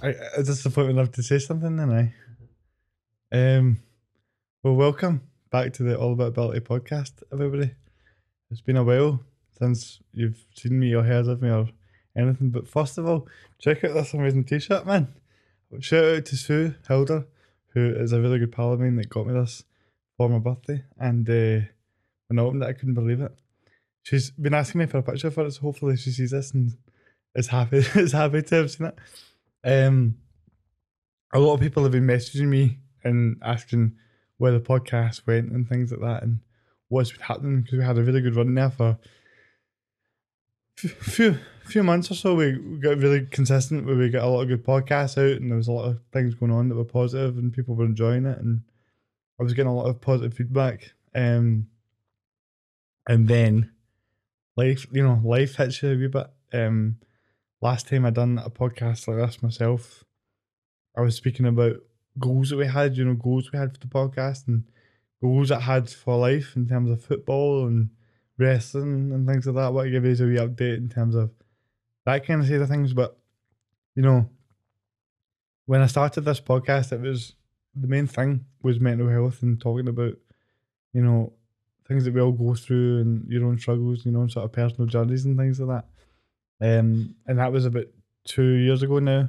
I, I disappointed enough to say something, then I. Um, well, welcome back to the All About Ability podcast, everybody. It's been a while since you've seen me or heard of me or anything, but first of all, check out this amazing t-shirt, man. Shout out to Sue Hilder, who is a really good pal of mine that got me this for my birthday, and uh, when I opened it, I couldn't believe it. She's been asking me for a picture for it, so hopefully she sees this and is happy is happy to have seen it. Um, a lot of people have been messaging me and asking where the podcast went and things like that, and what's been happening because we had a really good run there for a few few months or so. We, got really consistent where we got a lot of good podcasts out, and there was a lot of things going on that were positive, and people were enjoying it, and I was getting a lot of positive feedback. Um, and then life, you know, life hits you a wee bit. Um, last time I done a podcast like this myself, I was speaking about goals that we had, you know, goals we had for the podcast and goals I had for life in terms of football and wrestling and things like that. What I give you a wee update in terms of that kind of side of things. But, you know, when I started this podcast, it was the main thing was mental health and talking about, you know, things that we all go through and your own struggles, you know, sort of personal journeys and things like that. Um, and that was about two years ago now.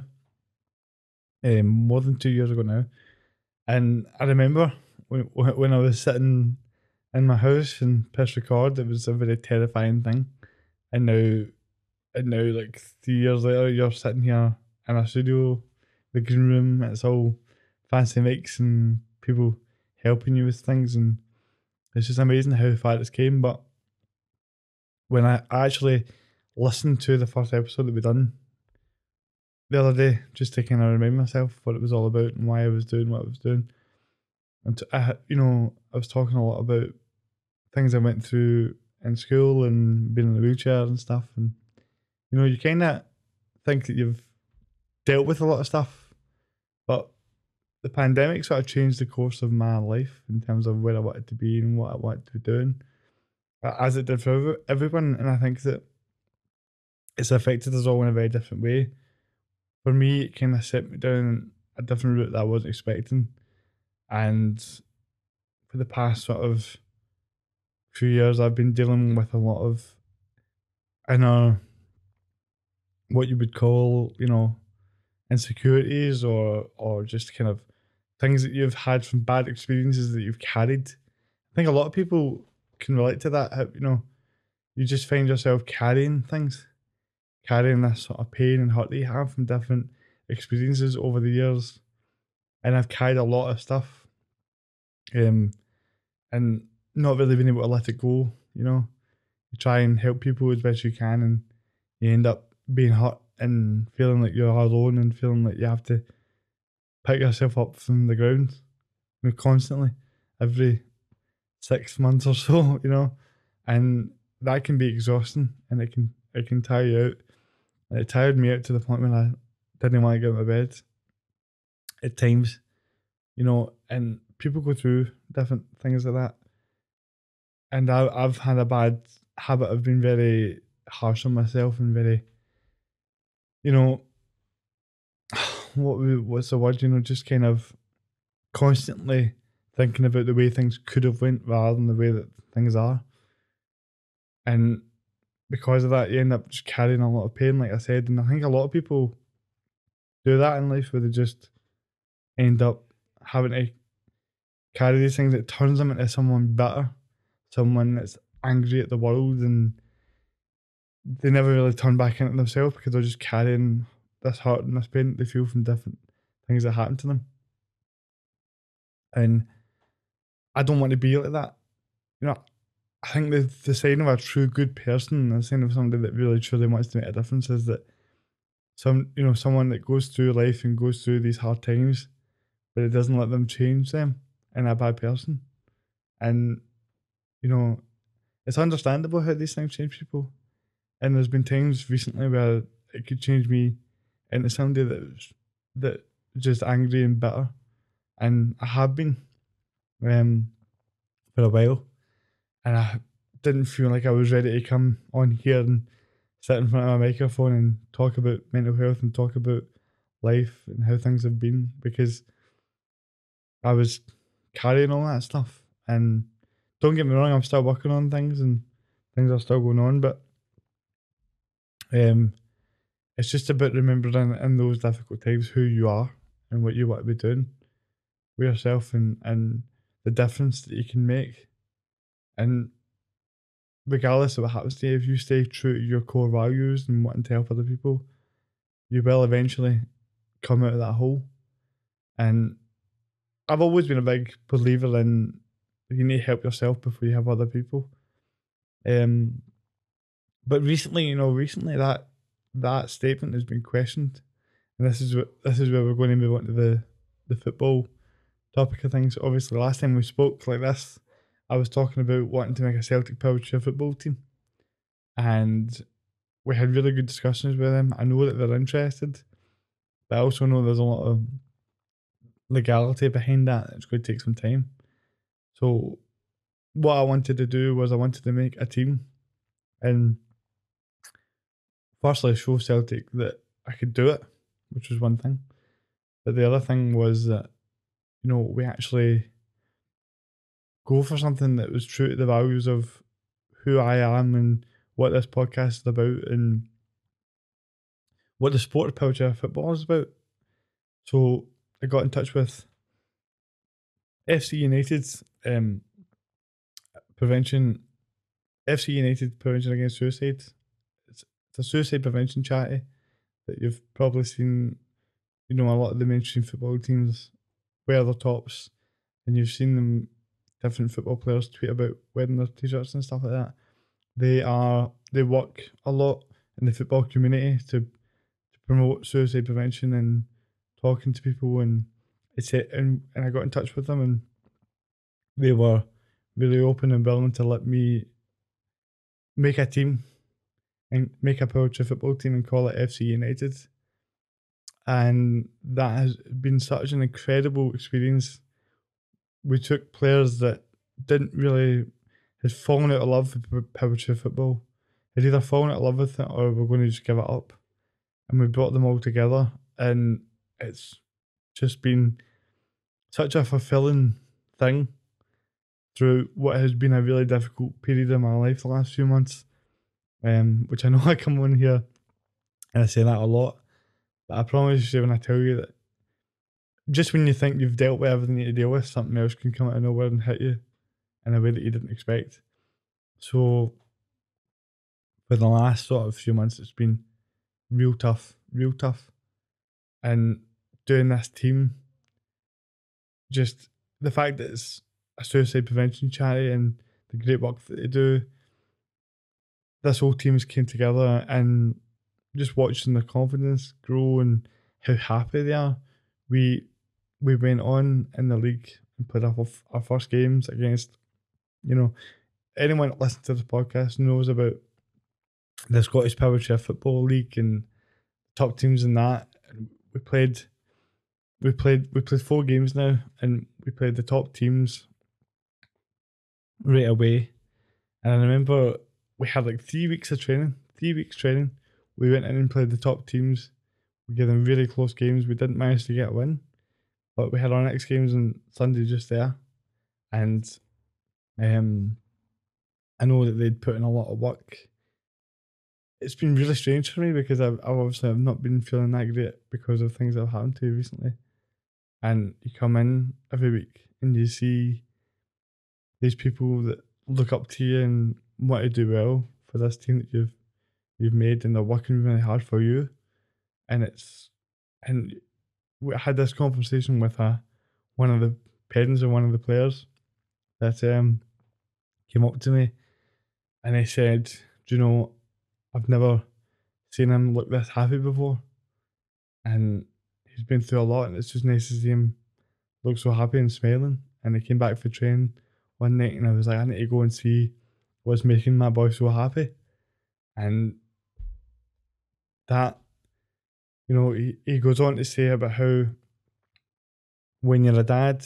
Um, more than two years ago now. And I remember when when I was sitting in my house and press record, it was a very terrifying thing. And now, and now, like three years later, you're sitting here in a studio, the green room. It's all fancy mics and people helping you with things, and it's just amazing how far it's came. But when I actually listened to the first episode that we done the other day, just to kind of remind myself what it was all about and why I was doing what I was doing. And to, I, you know, I was talking a lot about things I went through in school and being in a wheelchair and stuff. And you know, you kind of think that you've dealt with a lot of stuff, but the pandemic sort of changed the course of my life in terms of where I wanted to be and what I wanted to be doing, as it did for everyone. And I think that it's affected us all in a very different way. For me, it kind of set me down a different route that I wasn't expecting. And for the past sort of few years, I've been dealing with a lot of inner, what you would call, you know, insecurities or or just kind of things that you've had from bad experiences that you've carried. I think a lot of people can relate to that. You know, you just find yourself carrying things carrying this sort of pain and hurt that you have from different experiences over the years. And I've carried a lot of stuff. Um and not really being able to let it go, you know. You try and help people as best you can and you end up being hurt and feeling like you're alone and feeling like you have to pick yourself up from the ground you know, constantly every six months or so, you know. And that can be exhausting and it can it can tire you out. It tired me out to the point when I didn't want to get out of bed at times, you know, and people go through different things like that. And I, I've had a bad habit of being very harsh on myself and very, you know, what what's the word? You know, just kind of constantly thinking about the way things could have went rather than the way that things are. And because of that, you end up just carrying a lot of pain, like I said. And I think a lot of people do that in life where they just end up having to carry these things It turns them into someone better, someone that's angry at the world, and they never really turn back into themselves because they're just carrying this hurt and this pain that they feel from different things that happen to them. And I don't want to be like that. You know, I think the the sign of a true good person, the sign of somebody that really truly wants to make a difference, is that some you know someone that goes through life and goes through these hard times, but it doesn't let them change them in a bad person, and you know, it's understandable how these things change people, and there's been times recently where it could change me into somebody that that just angry and bitter, and I have been, um, for a while and I didn't feel like I was ready to come on here and sit in front of a microphone and talk about mental health and talk about life and how things have been because I was carrying all that stuff. And don't get me wrong, I'm still working on things and things are still going on, but um, it's just about remembering in those difficult times who you are and what you want to be doing with yourself and, and the difference that you can make. And regardless of what happens to you, if you stay true to your core values and wanting to help other people, you will eventually come out of that hole. And I've always been a big believer in you need to help yourself before you help other people. Um, but recently, you know, recently that that statement has been questioned, and this is what this is where we're going to move on to the the football topic of things. Obviously, last time we spoke like this, I was talking about wanting to make a Celtic Power football team, and we had really good discussions with them. I know that they're interested, but I also know there's a lot of legality behind that. It's going to take some time. So, what I wanted to do was I wanted to make a team, and firstly show Celtic that I could do it, which was one thing. But the other thing was that, you know, we actually go for something that was true to the values of who I am and what this podcast is about and what the sport of football is about. So I got in touch with FC United's um, prevention, FC United Prevention Against Suicide. It's, it's a suicide prevention charity that you've probably seen, you know, a lot of the mainstream football teams wear their tops and you've seen them, different football players tweet about wearing their t-shirts and stuff like that. They are, they work a lot in the football community to, to promote suicide prevention and talking to people and it's it and, and I got in touch with them and they were really open and willing to let me make a team and make a powerchair football team and call it FC United. And that has been such an incredible experience. We took players that didn't really had fallen out of love with powerchair football, had either fallen out of love with it or were going to just give it up. And we brought them all together and it's just been such a fulfilling thing through what has been a really difficult period in my life the last few months. Um, which I know I come on here and I say that a lot, but I promise you when I tell you that just when you think you've dealt with everything to deal with, something else can come out of nowhere and hit you in a way that you didn't expect. So for the last sort of few months, it's been real tough, real tough. And doing this team, just the fact that it's a suicide prevention charity and the great work that they do, this whole team has came together and just watching their confidence grow and how happy they are. We we went on in the league and played our, our first games against, you know, anyone that listens to the podcast knows about the Scottish Power Chair Football League and top teams in that. We played we played we played four games now, and we played the top teams right away. And I remember we had like three weeks of training, three weeks training. We went in and played the top teams. We gave them really close games. We didn't manage to get a win, but we had our next games on Sunday just there, and um, I know that they'd put in a lot of work. It's been really strange for me because I've, I've obviously have not been feeling that great because of things that have happened to me recently. And you come in every week and you see these people that look up to you and want to do well for this team that you've you've made and they're working really hard for you. And it's and we had this conversation with a one of the parents of one of the players that um came up to me and he said, Do you know, I've never seen him look this happy before and he's been through a lot, and it's just nice to see him look so happy and smiling. And he came back for training one night, and I was like, I need to go and see what's making my boy so happy. And that, you know, he, he goes on to say about how when you're a dad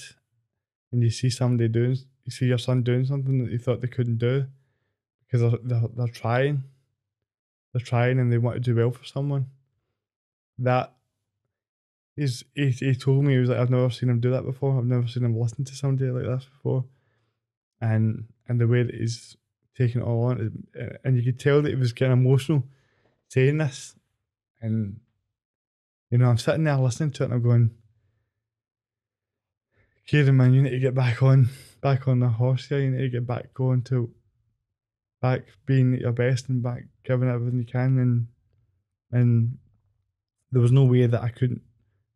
and you see somebody doing, you see your son doing something that you thought they couldn't do because they're, they're, they're trying, they're trying and they want to do well for someone. That he's he, he told me he was like I've never seen him do that before. I've never seen him listen to somebody like this before, and and the way that he's taking it all on, and you could tell that he was getting emotional saying this, and you know I'm sitting there listening to it and I'm going, Kieran man, you need to get back on back on the horse here. You need to get back going to back being at your best and back giving everything you can and and there was no way that I couldn't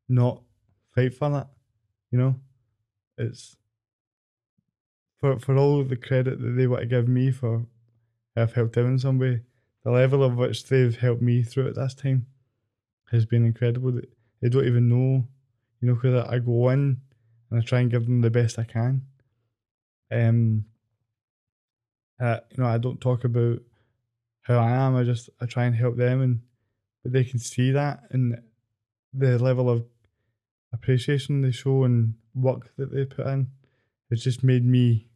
not fight for that. You know? It's for for all the credit that they want to give me for I've helped them in some way, the level of which they've helped me through at this time has been incredible. They don't even know, you know, because I go in and I try and give them the best I can. Um, uh, you know, I don't talk about how I am. I just I try and help them, and but they can see that and the level of appreciation they show and work that they put in. It's just made me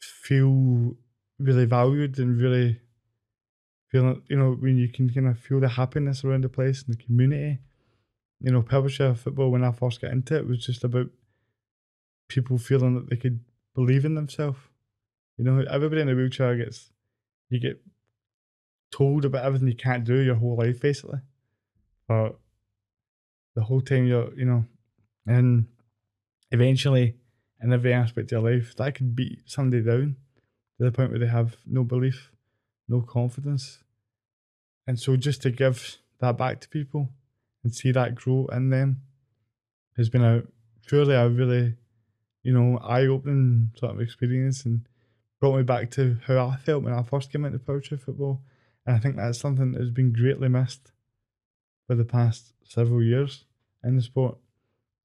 feel really valued and really feeling. You know, when you can kind of feel the happiness around the place and the community. You know, Powerchair football when I first got into it was just about people feeling that they could believe in themselves you know, everybody in a wheelchair gets you get told about everything you can't do your whole life basically. But the whole time you're you know and eventually in every aspect of your life that could beat somebody down to the point where they have no belief, no confidence. And so just to give that back to people and see that grow in them has been a truly a really, you know, eye opening sort of experience and brought me back to how I felt when I first came into powerchair football. And I think that's something that has been greatly missed for the past several years in the sport.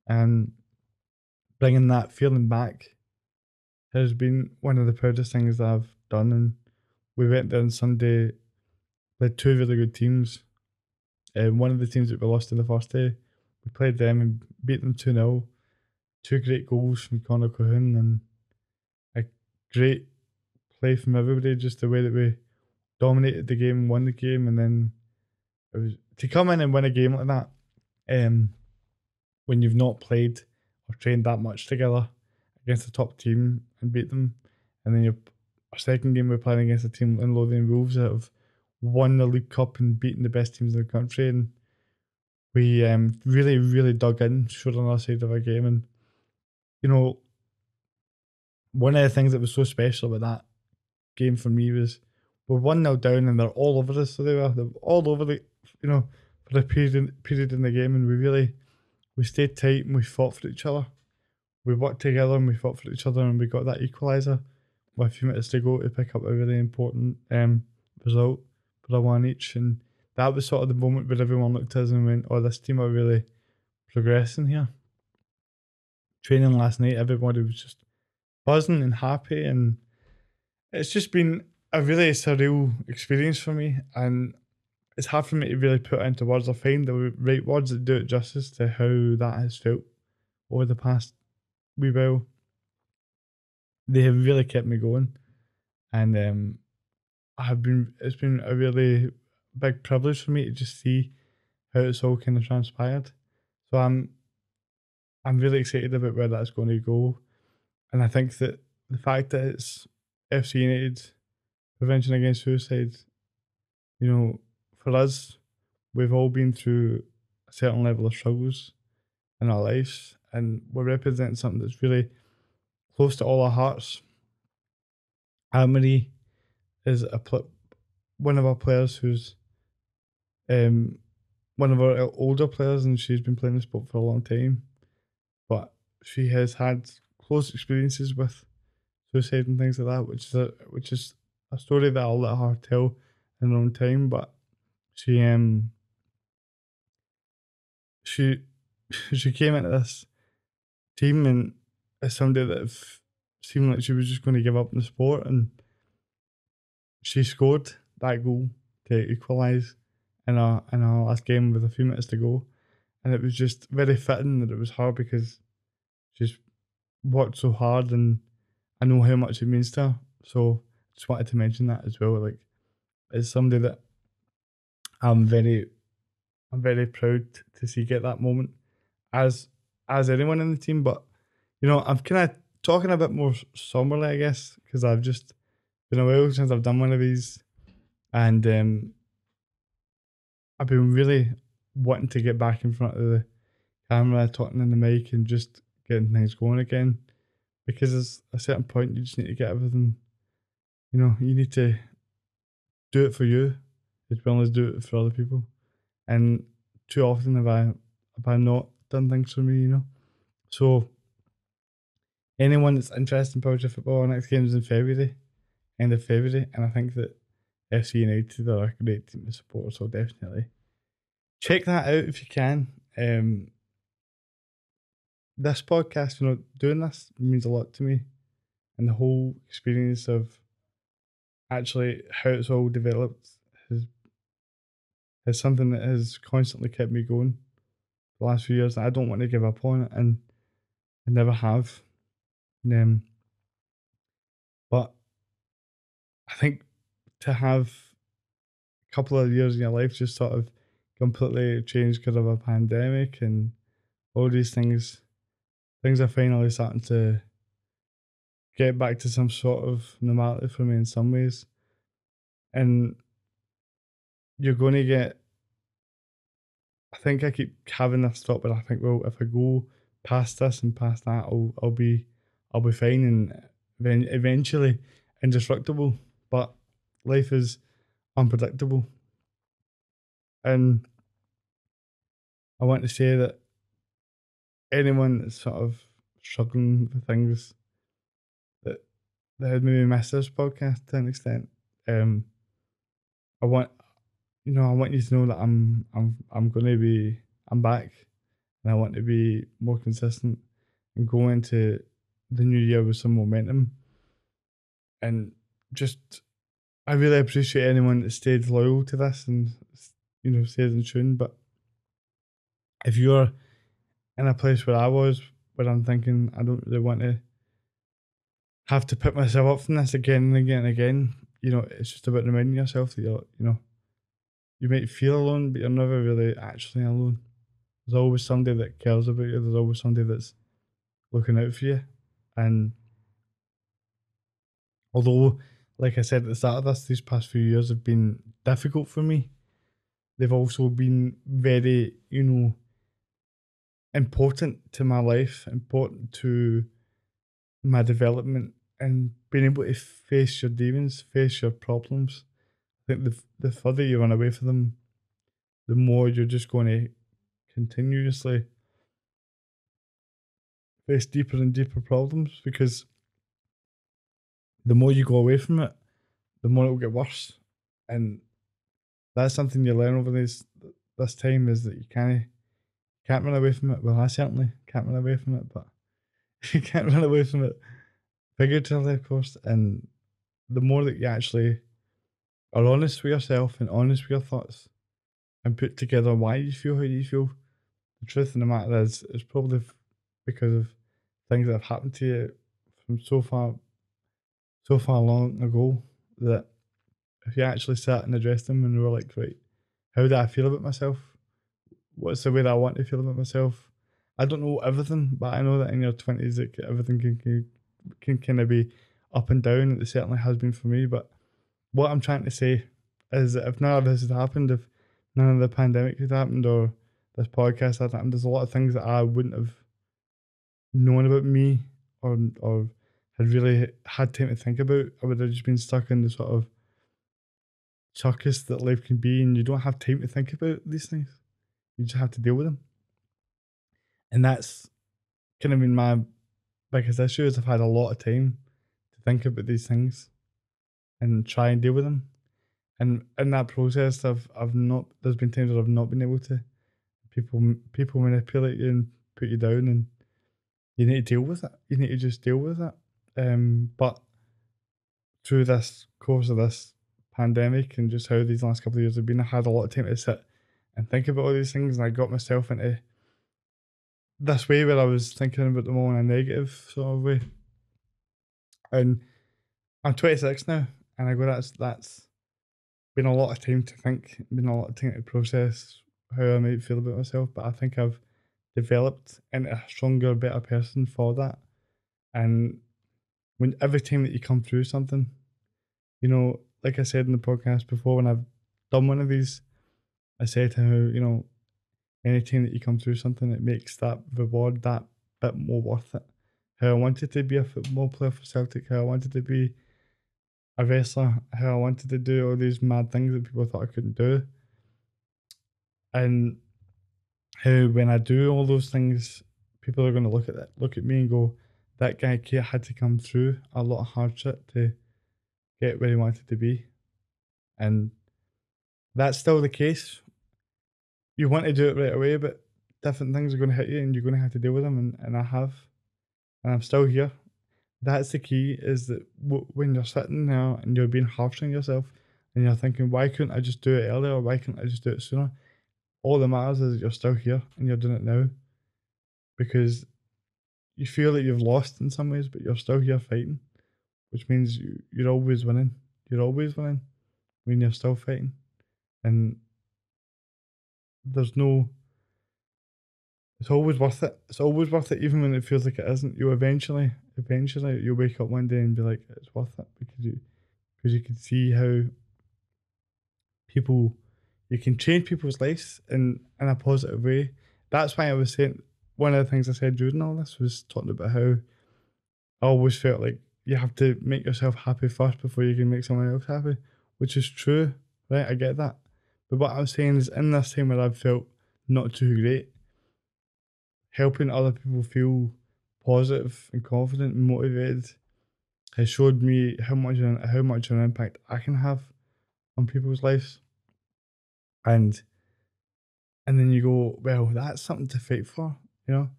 And bringing that feeling back has been one of the proudest things that I've done. And we went there on Sunday, played two really good teams. Um, one of the teams that we lost in the first day, we played them and beat them 2 0. Two great goals from Connor Cohoon and a great play from everybody, just the way that we dominated the game, won the game, and then it was to come in and win a game like that, um, when you've not played or trained that much together against a top team and beat them, and then your our second game we're playing against a team in Lothian Wolves that have won the League Cup and beaten the best teams in the country, and we um, really, really dug in, showed on our side of our game, and you know, one of the things that was so special about that game for me was we're one 0 down and they're all over us. So they were they were all over the you know for a period period in the game, and we really we stayed tight and we fought for each other. We worked together and we fought for each other, and we got that equaliser a few minutes to go to pick up a really important um, result for a one each. And that was sort of the moment where everyone looked at us and went, "Oh, this team are really progressing here." Training last night, everybody was just buzzing and happy and it's just been a really surreal experience for me, and it's hard for me to really put into words or find the right words that do it justice to how that has felt over the past wee while. They have really kept me going, and um, I have been. It's been a really big privilege for me to just see how it's all kind of transpired. So I'm, I'm really excited about where that's going to go, and I think that the fact that it's FC United prevention against suicide, you know, for us, we've all been through a certain level of struggles in our lives, and we're representing something that's really close to all our hearts. Anne is a pl- one of our players who's um one of our older players, and she's been playing the sport for a long time, but she has had close experiences with suicide and things like that, which is a which is a story that I'll let her tell in her own time. But she um she she came into this team and as somebody that seemed like she was just going to give up in the sport, and she scored that goal to equalise in our in our last game with a few minutes to go, and it was just very fitting that it was her because she's worked so hard and I know how much it means to her. So just wanted to mention that as well. Like, it's somebody that I'm very I'm very proud to see get that moment as as anyone in the team. But you know, I'm kind of talking a bit more somberly, I guess, because I've just been a while since I've done one of these, and um, I've been really wanting to get back in front of the camera, talking in the mic, and just getting things going again. Because there's a certain point you just need to get everything. You know, you need to do it for you as well as do it for other people. And too often have I have I not done things for me, you know. So anyone that's interested in powerchair football, our next game is in February, end of February, and I think that FC United are a great team to support. So definitely check that out if you can. Um, this podcast, you know, doing this means a lot to me, and the whole experience of actually how it's all developed has is something that has constantly kept me going the last few years. I don't want to give up on it, and I never have. Um, but I think to have a couple of years in your life just sort of completely changed because of a pandemic and all these things, things are finally starting to get back to some sort of normality for me in some ways. And you're going to get. I think I keep having this thought, but I think, well, if I go past this and past that, I'll I'll be I'll be fine and then eventually indestructible. But life is unpredictable, and I want to say that anyone that's sort of struggling with things that that had maybe missed this podcast to an extent, um, I want you know, I want you to know that I'm I'm I'm gonna be I'm back and I want to be more consistent and go into the new year with some momentum. And just I really appreciate anyone that stayed loyal to this and you know, stayed in tune. But if you're in a place where I was, where I'm thinking I don't really want to have to put myself up from this again and again and again, you know, it's just about reminding yourself that you're, you know, you might feel alone, but you're never really actually alone. There's always somebody that cares about you. There's always somebody that's looking out for you. And although, like I said at the start of this, these past few years have been difficult for me, they've also been very, you know, important to my life, important to my development, and being able to face your demons, face your problems. I think the the further you run away from them, the more you're just going to continuously face deeper and deeper problems because the more you go away from it, the more it will get worse. And that's something you learn over this this time is that you can't can't run away from it. Well, I certainly can't run away from it, but you can't run away from it figuratively, of course. And the more that you actually are honest with yourself and honest with your thoughts and put together why you feel how you feel, the truth of the matter is, it's probably because of things that have happened to you from so far, so far long ago that if you actually sat and addressed them and were like, right, how do I feel about myself? What's the way that I want to feel about myself? I don't know everything, but I know that in your twenties, everything can, can can kind of be up and down. It certainly has been for me, but what I'm trying to say is that if none of this had happened, if none of the pandemic had happened or this podcast had happened, there's a lot of things that I wouldn't have known about me or or had really had time to think about. I would have just been stuck in the sort of circus that life can be, and you don't have time to think about these things. You just have to deal with them, and that's kind of been my biggest issue. Is I've had a lot of time to think about these things and try and deal with them. And in that process, I've I've not. There's been times where I've not been able to. People people manipulate you and put you down, and you need to deal with it. You need to just deal with it. Um, but through this course of this pandemic and just how these last couple of years have been, I had a lot of time to sit and think about all these things, and I got myself into this way where I was thinking about them all in a negative sort of way. And I'm 26 now, and I go, that's that's been a lot of time to think, been a lot of time to process how I might feel about myself, but I think I've developed into a stronger, better person for that. And when every time that you come through something, you know, like I said in the podcast before, when I've done one of these, I said how, you know, anytime that you come through something, it makes that reward that bit more worth it. How I wanted to be a football player for Celtic, how I wanted to be a wrestler, how I wanted to do all these mad things that people thought I couldn't do. And how when I do all those things, people are going to look at that, look at me and go, that guy had to come through a lot of hardship to get where he wanted to be. And that's still the case. You want to do it right away, but different things are going to hit you and you're going to have to deal with them. And, and I have. And I'm still here. That's the key is that w- when you're sitting there and you're being harsh on yourself and you're thinking, why couldn't I just do it earlier? Why couldn't I just do it sooner? All that matters is that you're still here and you're doing it now because you feel that you've lost in some ways, but you're still here fighting, which means you, you're always winning. You're always winning when you're still fighting. And there's no it's always worth it. It's always worth it, even when it feels like it isn't. You eventually, eventually, you'll wake up one day and be like, it's worth it because you, because you can see how people, you can change people's lives in in a positive way. That's why I was saying one of the things I said during all this was talking about how I always felt like you have to make yourself happy first before you can make someone else happy, which is true, right? I get that. But what I'm saying is, in this time where I've felt not too great, helping other people feel positive and confident and motivated has showed me how much how much an impact I can have on people's lives. And and then you go, well, that's something to fight for, you know.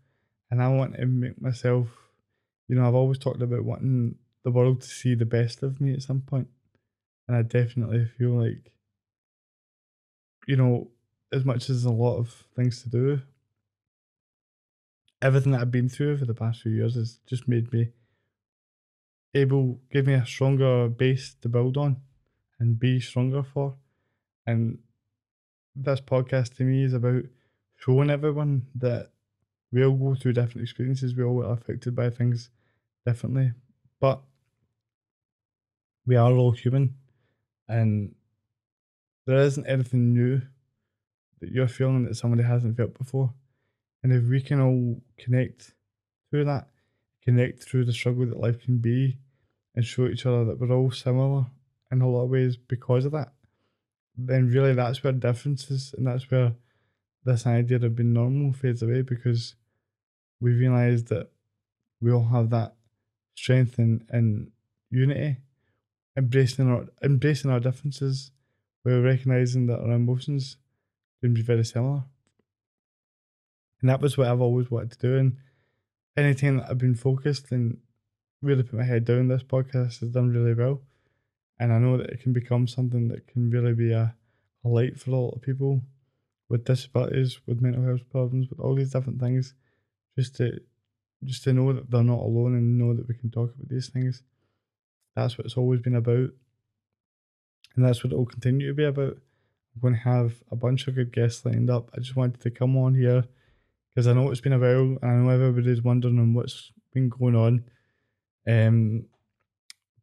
And I want to make myself, you know, I've always talked about wanting the world to see the best of me at some point, and I definitely feel like you know, as much as a lot of things to do, everything that I've been through over the past few years has just made me able, give me a stronger base to build on and be stronger for. And this podcast to me is about showing everyone that we all go through different experiences, we all are affected by things differently, but we are all human and there isn't anything new that you're feeling that somebody hasn't felt before. And if we can all connect through that, connect through the struggle that life can be, and show each other that we're all similar in a lot of ways because of that, then really that's where differences and that's where this idea of being normal fades away because we realise that we all have that strength and, and unity, embracing our embracing our differences we're recognizing that our emotions can be very similar. And that was what I've always wanted to do. And anything that I've been focused and really put my head down, this podcast has done really well. And I know that it can become something that can really be a, a light for a lot of people with disabilities, with mental health problems, with all these different things. Just to just to know that they're not alone and know that we can talk about these things. That's what it's always been about and that's what it will continue to be about. I'm going to have a bunch of good guests lined up. I just wanted to come on here because I know it's been a while and I know everybody's wondering on what's been going on. Um,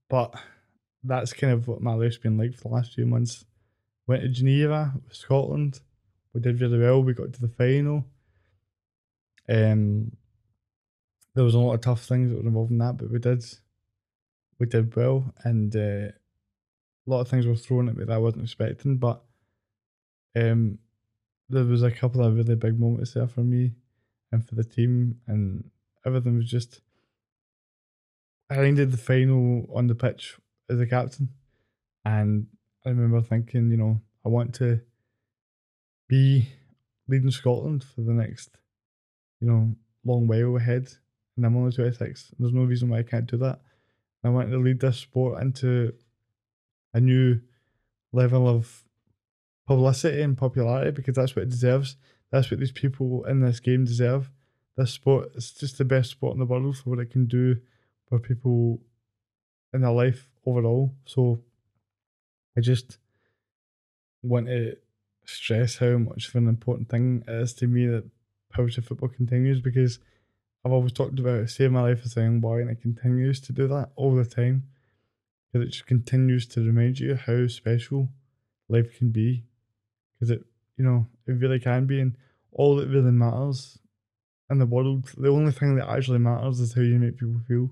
but that's kind of what my life's been like for the last few months. Went to Geneva, Scotland. We did really well. We got to the final. Um, there was a lot of tough things that were involved in that, but we did, we did well, and uh, a lot of things were thrown at me that I wasn't expecting, but um, there was a couple of really big moments there for me and for the team, and everything was just. I ended the final on the pitch as a captain, and I remember thinking, you know, I want to be leading Scotland for the next, you know, long while ahead, and I'm only 26. There's no reason why I can't do that. I want to lead this sport into a new level of publicity and popularity because that's what it deserves. That's what these people in this game deserve. This sport is just the best sport in the world for what it can do for people in their life overall. So I just want to stress how much of an important thing it is to me that Powerchair football continues because I've always talked about it, saving my life as a young boy, and it continues to do that all the time. Because it just continues to remind you how special life can be. Because it, you know, it really can be, and all that really matters in the world, the only thing that actually matters is how you make people feel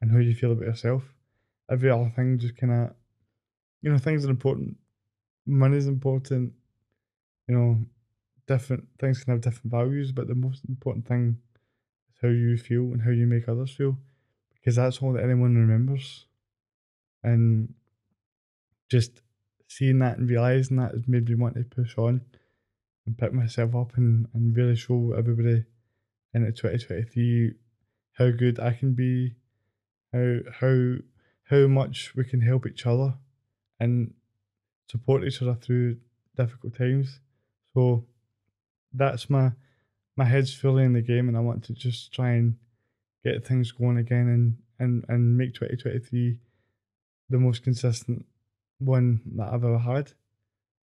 and how you feel about yourself. Every other thing just kind of, you know, things are important. Money's important. You know, different things can have different values, but the most important thing is how you feel and how you make others feel, because that's all that anyone remembers. And just seeing that and realizing that has made me want to push on and pick myself up and, and really show everybody into 2023 how good I can be, how how how much we can help each other and support each other through difficult times. So that's my my head's fully in the game, and I want to just try and get things going again, and and and make twenty twenty three the most consistent one that I've ever had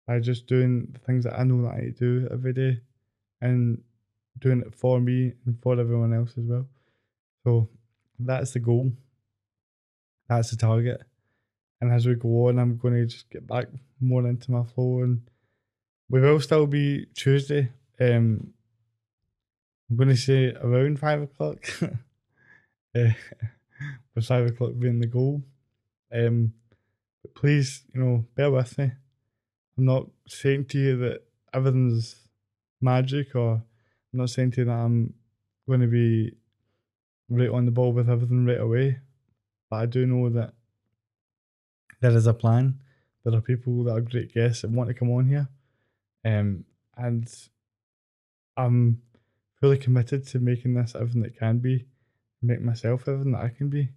by just doing the things that I know that I do every day, and doing it for me and for everyone else as well. So that's the goal. That's the target. And as we go on, I'm going to just get back more into my flow, and we will still be Tuesday um, I'm going to say around five o'clock. uh, with five o'clock being the goal. Um, but please, you know, bear with me. I'm not saying to you that everything's magic, or I'm not saying to you that I'm going to be right on the ball with everything right away. But I do know that there is a plan. There are people that are great guests that want to come on here. Um, and I'm fully committed to making this everything it can be, make myself everything that I can be.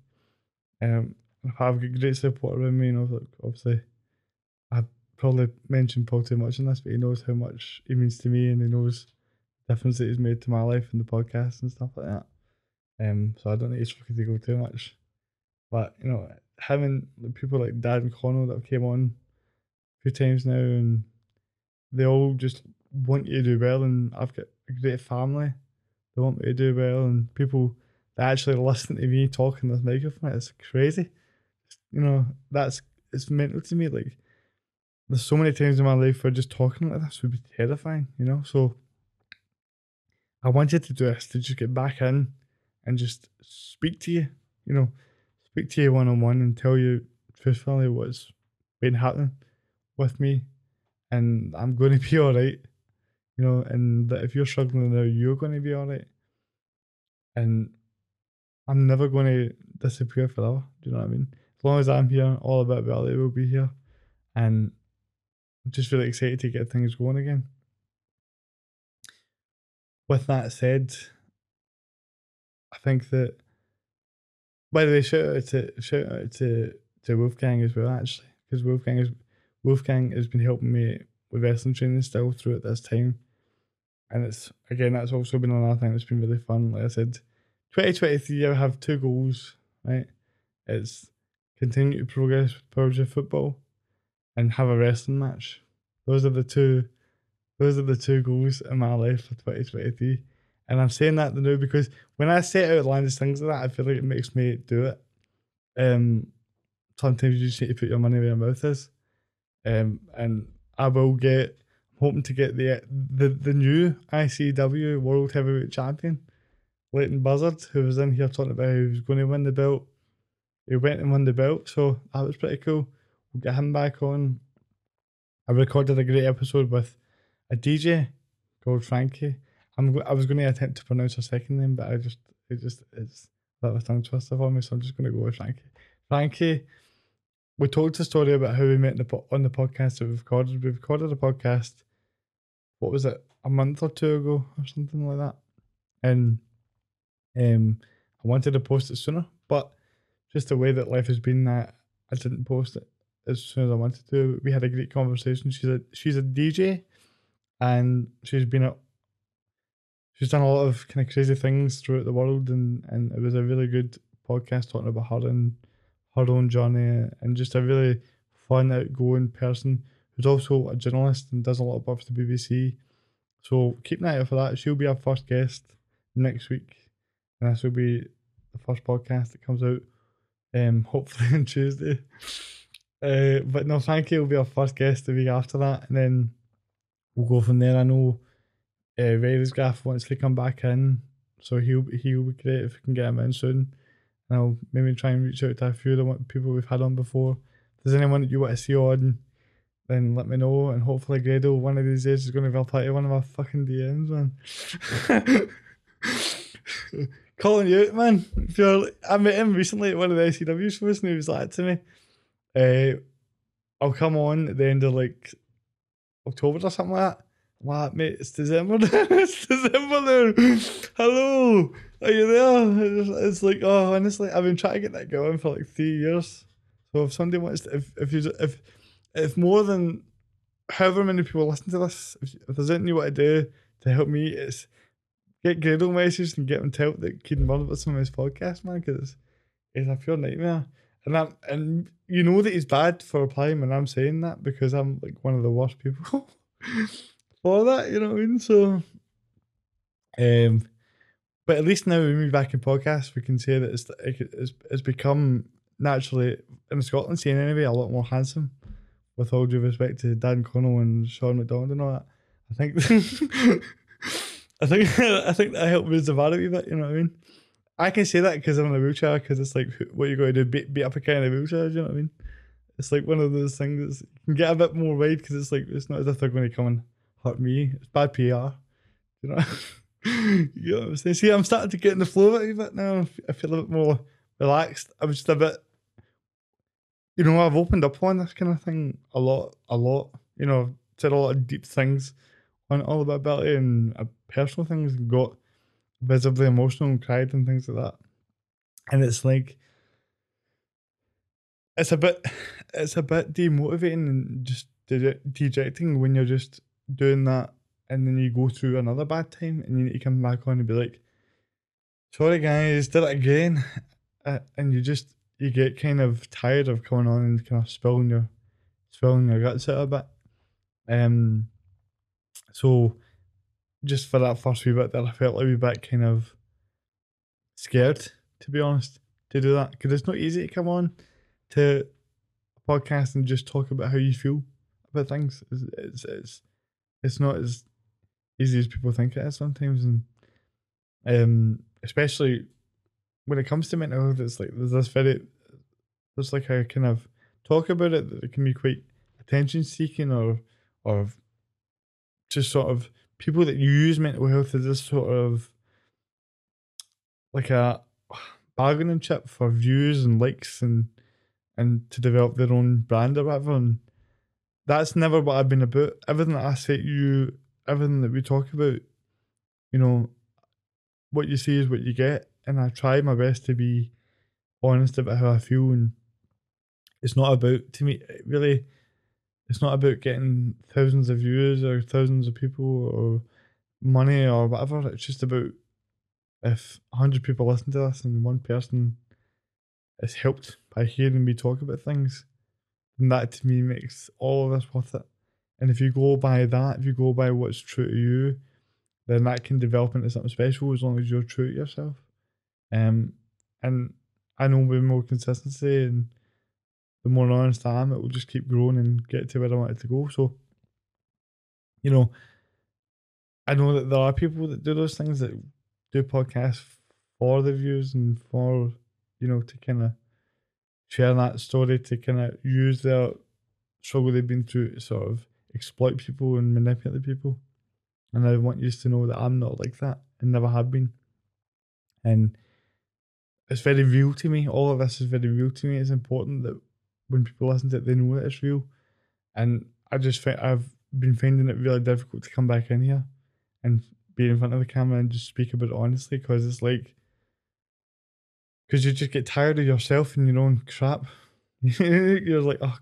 Um, I've got great support around me, know, obviously, I probably mentioned Paul too much in this, but he knows how much he means to me and he knows the difference that he's made to my life and the podcast and stuff like that. Um, so I don't need to go too much. But, you know, having people like Dad and Connell that came on a few times now and they all just want you to do well, and I've got a great family. They want me to do well, and people that actually listen to me talking this microphone. It's crazy. You know, that's it's mental to me. Like, there's so many times in my life where just talking like this would be terrifying. You know, so I wanted to do this to just get back in and just speak to you. You know, speak to you one on one and tell you truthfully what's been happening with me, and I'm going to be all right you know, and that if you're struggling now, you're going to be all right. And I'm never going to disappear forever. Do you know what I mean? As long as I'm here, All About Ability will be here. And I'm just really excited to get things going again. With that said, I think that. By the way, shout out to shout out to to Wolfgang as well, actually, because Wolfgang is Wolfgang has been helping me with wrestling training still throughout this time and it's again that's also been another thing that's been really fun. Like I said, 2023 I have two goals, right? It's continue to progress with Power football and have a wrestling match. Those are the two those are the two goals in my life for 2023. And I'm saying that now because when I say outlandish things like that, I feel like it makes me do it. Um sometimes you just need to put your money where your mouth is. Um and I will get I'm hoping to get the the the new ICW World Heavyweight Champion, Leyton Buzzard, who was in here talking about he was going to win the belt. He went and won the belt, so that was pretty cool. We'll get him back on. I recorded a great episode with a DJ called Frankie. I'm I was going to attempt to pronounce her second name, but I just it just it's a bit of a tongue twister for me, so I'm just going to go with Frankie. Frankie we told the story about how we met the, on the podcast that we've recorded. We recorded a podcast what was it a month or two ago or something like that, and um, I wanted to post it sooner, but just the way that life has been, that I didn't post it as soon as I wanted to. We had a great conversation. She's a she's a DJ, and she's been a she's done a lot of kind of crazy things throughout the world, and and it was a really good podcast talking about her and her own journey, and just a really fun, outgoing person who's also a journalist and does a lot of work for the BBC. So keep an eye out for that. She'll be our first guest next week, and this will be the first podcast that comes out. Um, hopefully on Tuesday. Uh, but no, thank Frankie will be our first guest the week after that, and then we'll go from there. I know uh, Ray's Gaff wants to come back in, so he'll he'll be great if we can get him in soon. And I'll maybe try and reach out to a few of the people we've had on before. If there's anyone that you want to see on, then let me know. And hopefully, Grado one of these days is going to reply to one of my fucking DMs, man. Calling you out, man. If you're, I met him recently at one of the SCW shows, and he was like to me, uh, "I'll come on at the end of like October or something like that." What, mate? It's December. it's December. Hello, are you there? It's, like, oh, honestly, I've been trying to get that going for like three years. So if somebody wants, to, if if you if if more than however many people listen to this, if, if there's anything you want to do to help me, it's get Grado messages and get them to help that with some of his podcasts, man, because it's, it's a pure nightmare. And I'm, and you know that he's bad for replying when I'm saying that because I'm like one of the worst people for that, you know what I mean? So, um, but at least now when we're back in podcast, we can say that it's it's, it's become naturally in the Scotland scene anyway a lot more handsome. With all due respect to Dan Connell and Sean McDonald and all that, I think I think I think that helped raise the bar a wee bit. You know what I mean? I can say that because I'm in a wheelchair. Because it's like, what you going to do? Beat, beat up a guy in a wheelchair. Do you know what I mean? It's like one of those things that can get a bit more wide because it's like it's not as if they're going to come and hurt me. It's bad PR. You know. you know what I'm saying? See, I'm starting to get in the flow of it a bit now. I feel a bit more relaxed. I'm just a bit you know, I've opened up on this kind of thing a lot, a lot. You know, said a lot of deep things on all about ability and uh, personal things and got visibly emotional and cried and things like that. And it's like, it's a bit, it's a bit demotivating and just dejecting when you're just doing that and then you go through another bad time and you need to come back on and be like, sorry guys, did it again. Uh, and you just you get kind of tired of coming on and kind of spilling your spilling your guts out a bit. Um, so just for that first wee bit there, I felt a wee bit kind of scared, to be honest, to do that because it's not easy to come on to a podcast and just talk about how you feel about things. It's it's it's, it's not as easy as people think it is sometimes, and um, especially when it comes to mental health, it's like there's this very there's like a kind of talk about it that it can be quite attention seeking or or just sort of people that use mental health as this sort of like a bargaining chip for views and likes and and to develop their own brand or whatever and that's never what I've been about. Everything that I say to you, everything that we talk about, you know, what you see is what you get and I try my best to be honest about how I feel. And it's not about to me really. It's not about getting thousands of views or thousands of people or money or whatever. It's just about if hundred people listen to this and one person is helped by hearing me talk about things, then that to me makes all of this worth it. And if you go by that, if you go by what's true to you, then that can develop into something special as long as you're true to yourself. Um, and I know with more consistency and the more honest I am, it will just keep growing and get to where I want it to go. So, you know, I know that there are people that do those things that do podcasts for the views and for, you know, to kind of share that story, to kind of use their struggle they've been through to sort of exploit people and manipulate people. And I want you to know that I'm not like that and never have been. And it's very real to me. All of this is very real to me. It's important that when people listen to it, they know that it's real. And I just think I've been finding it really difficult to come back in here and be in front of the camera and just speak about it honestly because it's like, because you just get tired of yourself and your own crap. You're like, oh,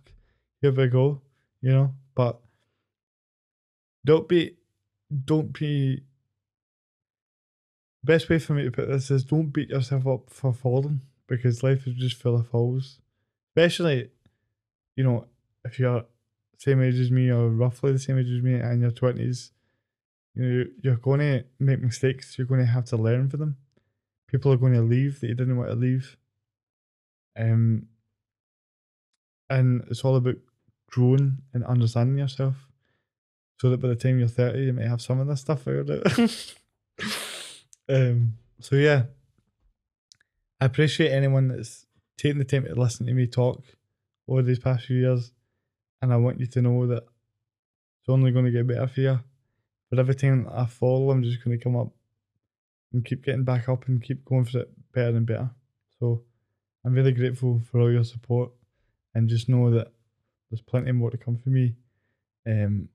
here we go, you know. But don't be, don't be best way for me to put this is don't beat yourself up for falling because life is just full of falls. Especially, you know, if you're same age as me or roughly the same age as me and your twenties, you know, you're going to make mistakes. You're going to have to learn from them. People are going to leave that you didn't want to leave. Um, and it's all about growing and understanding yourself, so that by the time you're thirty, you may have some of this stuff figured out. um. So yeah, I appreciate anyone that's taking the time to listen to me talk over these past few years, and I want you to know that it's only going to get better for you. But every time I fall, I'm just going to come up and keep getting back up and keep going for it better and better. So I'm really grateful for all your support, and just know that there's plenty more to come for me. Um,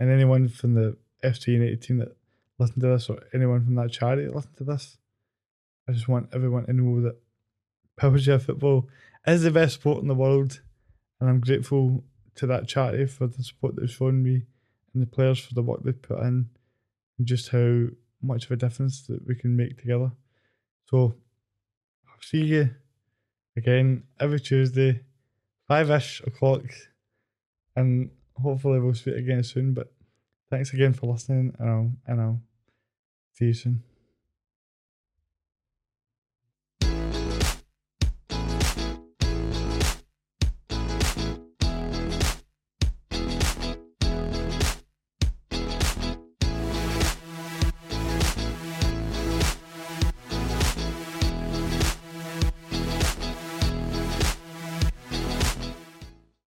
and anyone from the FC United team that listen to this, or anyone from that charity that listen to this, I just want everyone to know that Powerchair football is the best sport in the world, and I'm grateful to that charity for the support they've shown me and the players for the work they've put in, and just how much of a difference that we can make together. So I'll see you again every Tuesday, five ish o'clock, and hopefully we'll speak again soon. But thanks again for listening, and I'll and I'll see you soon.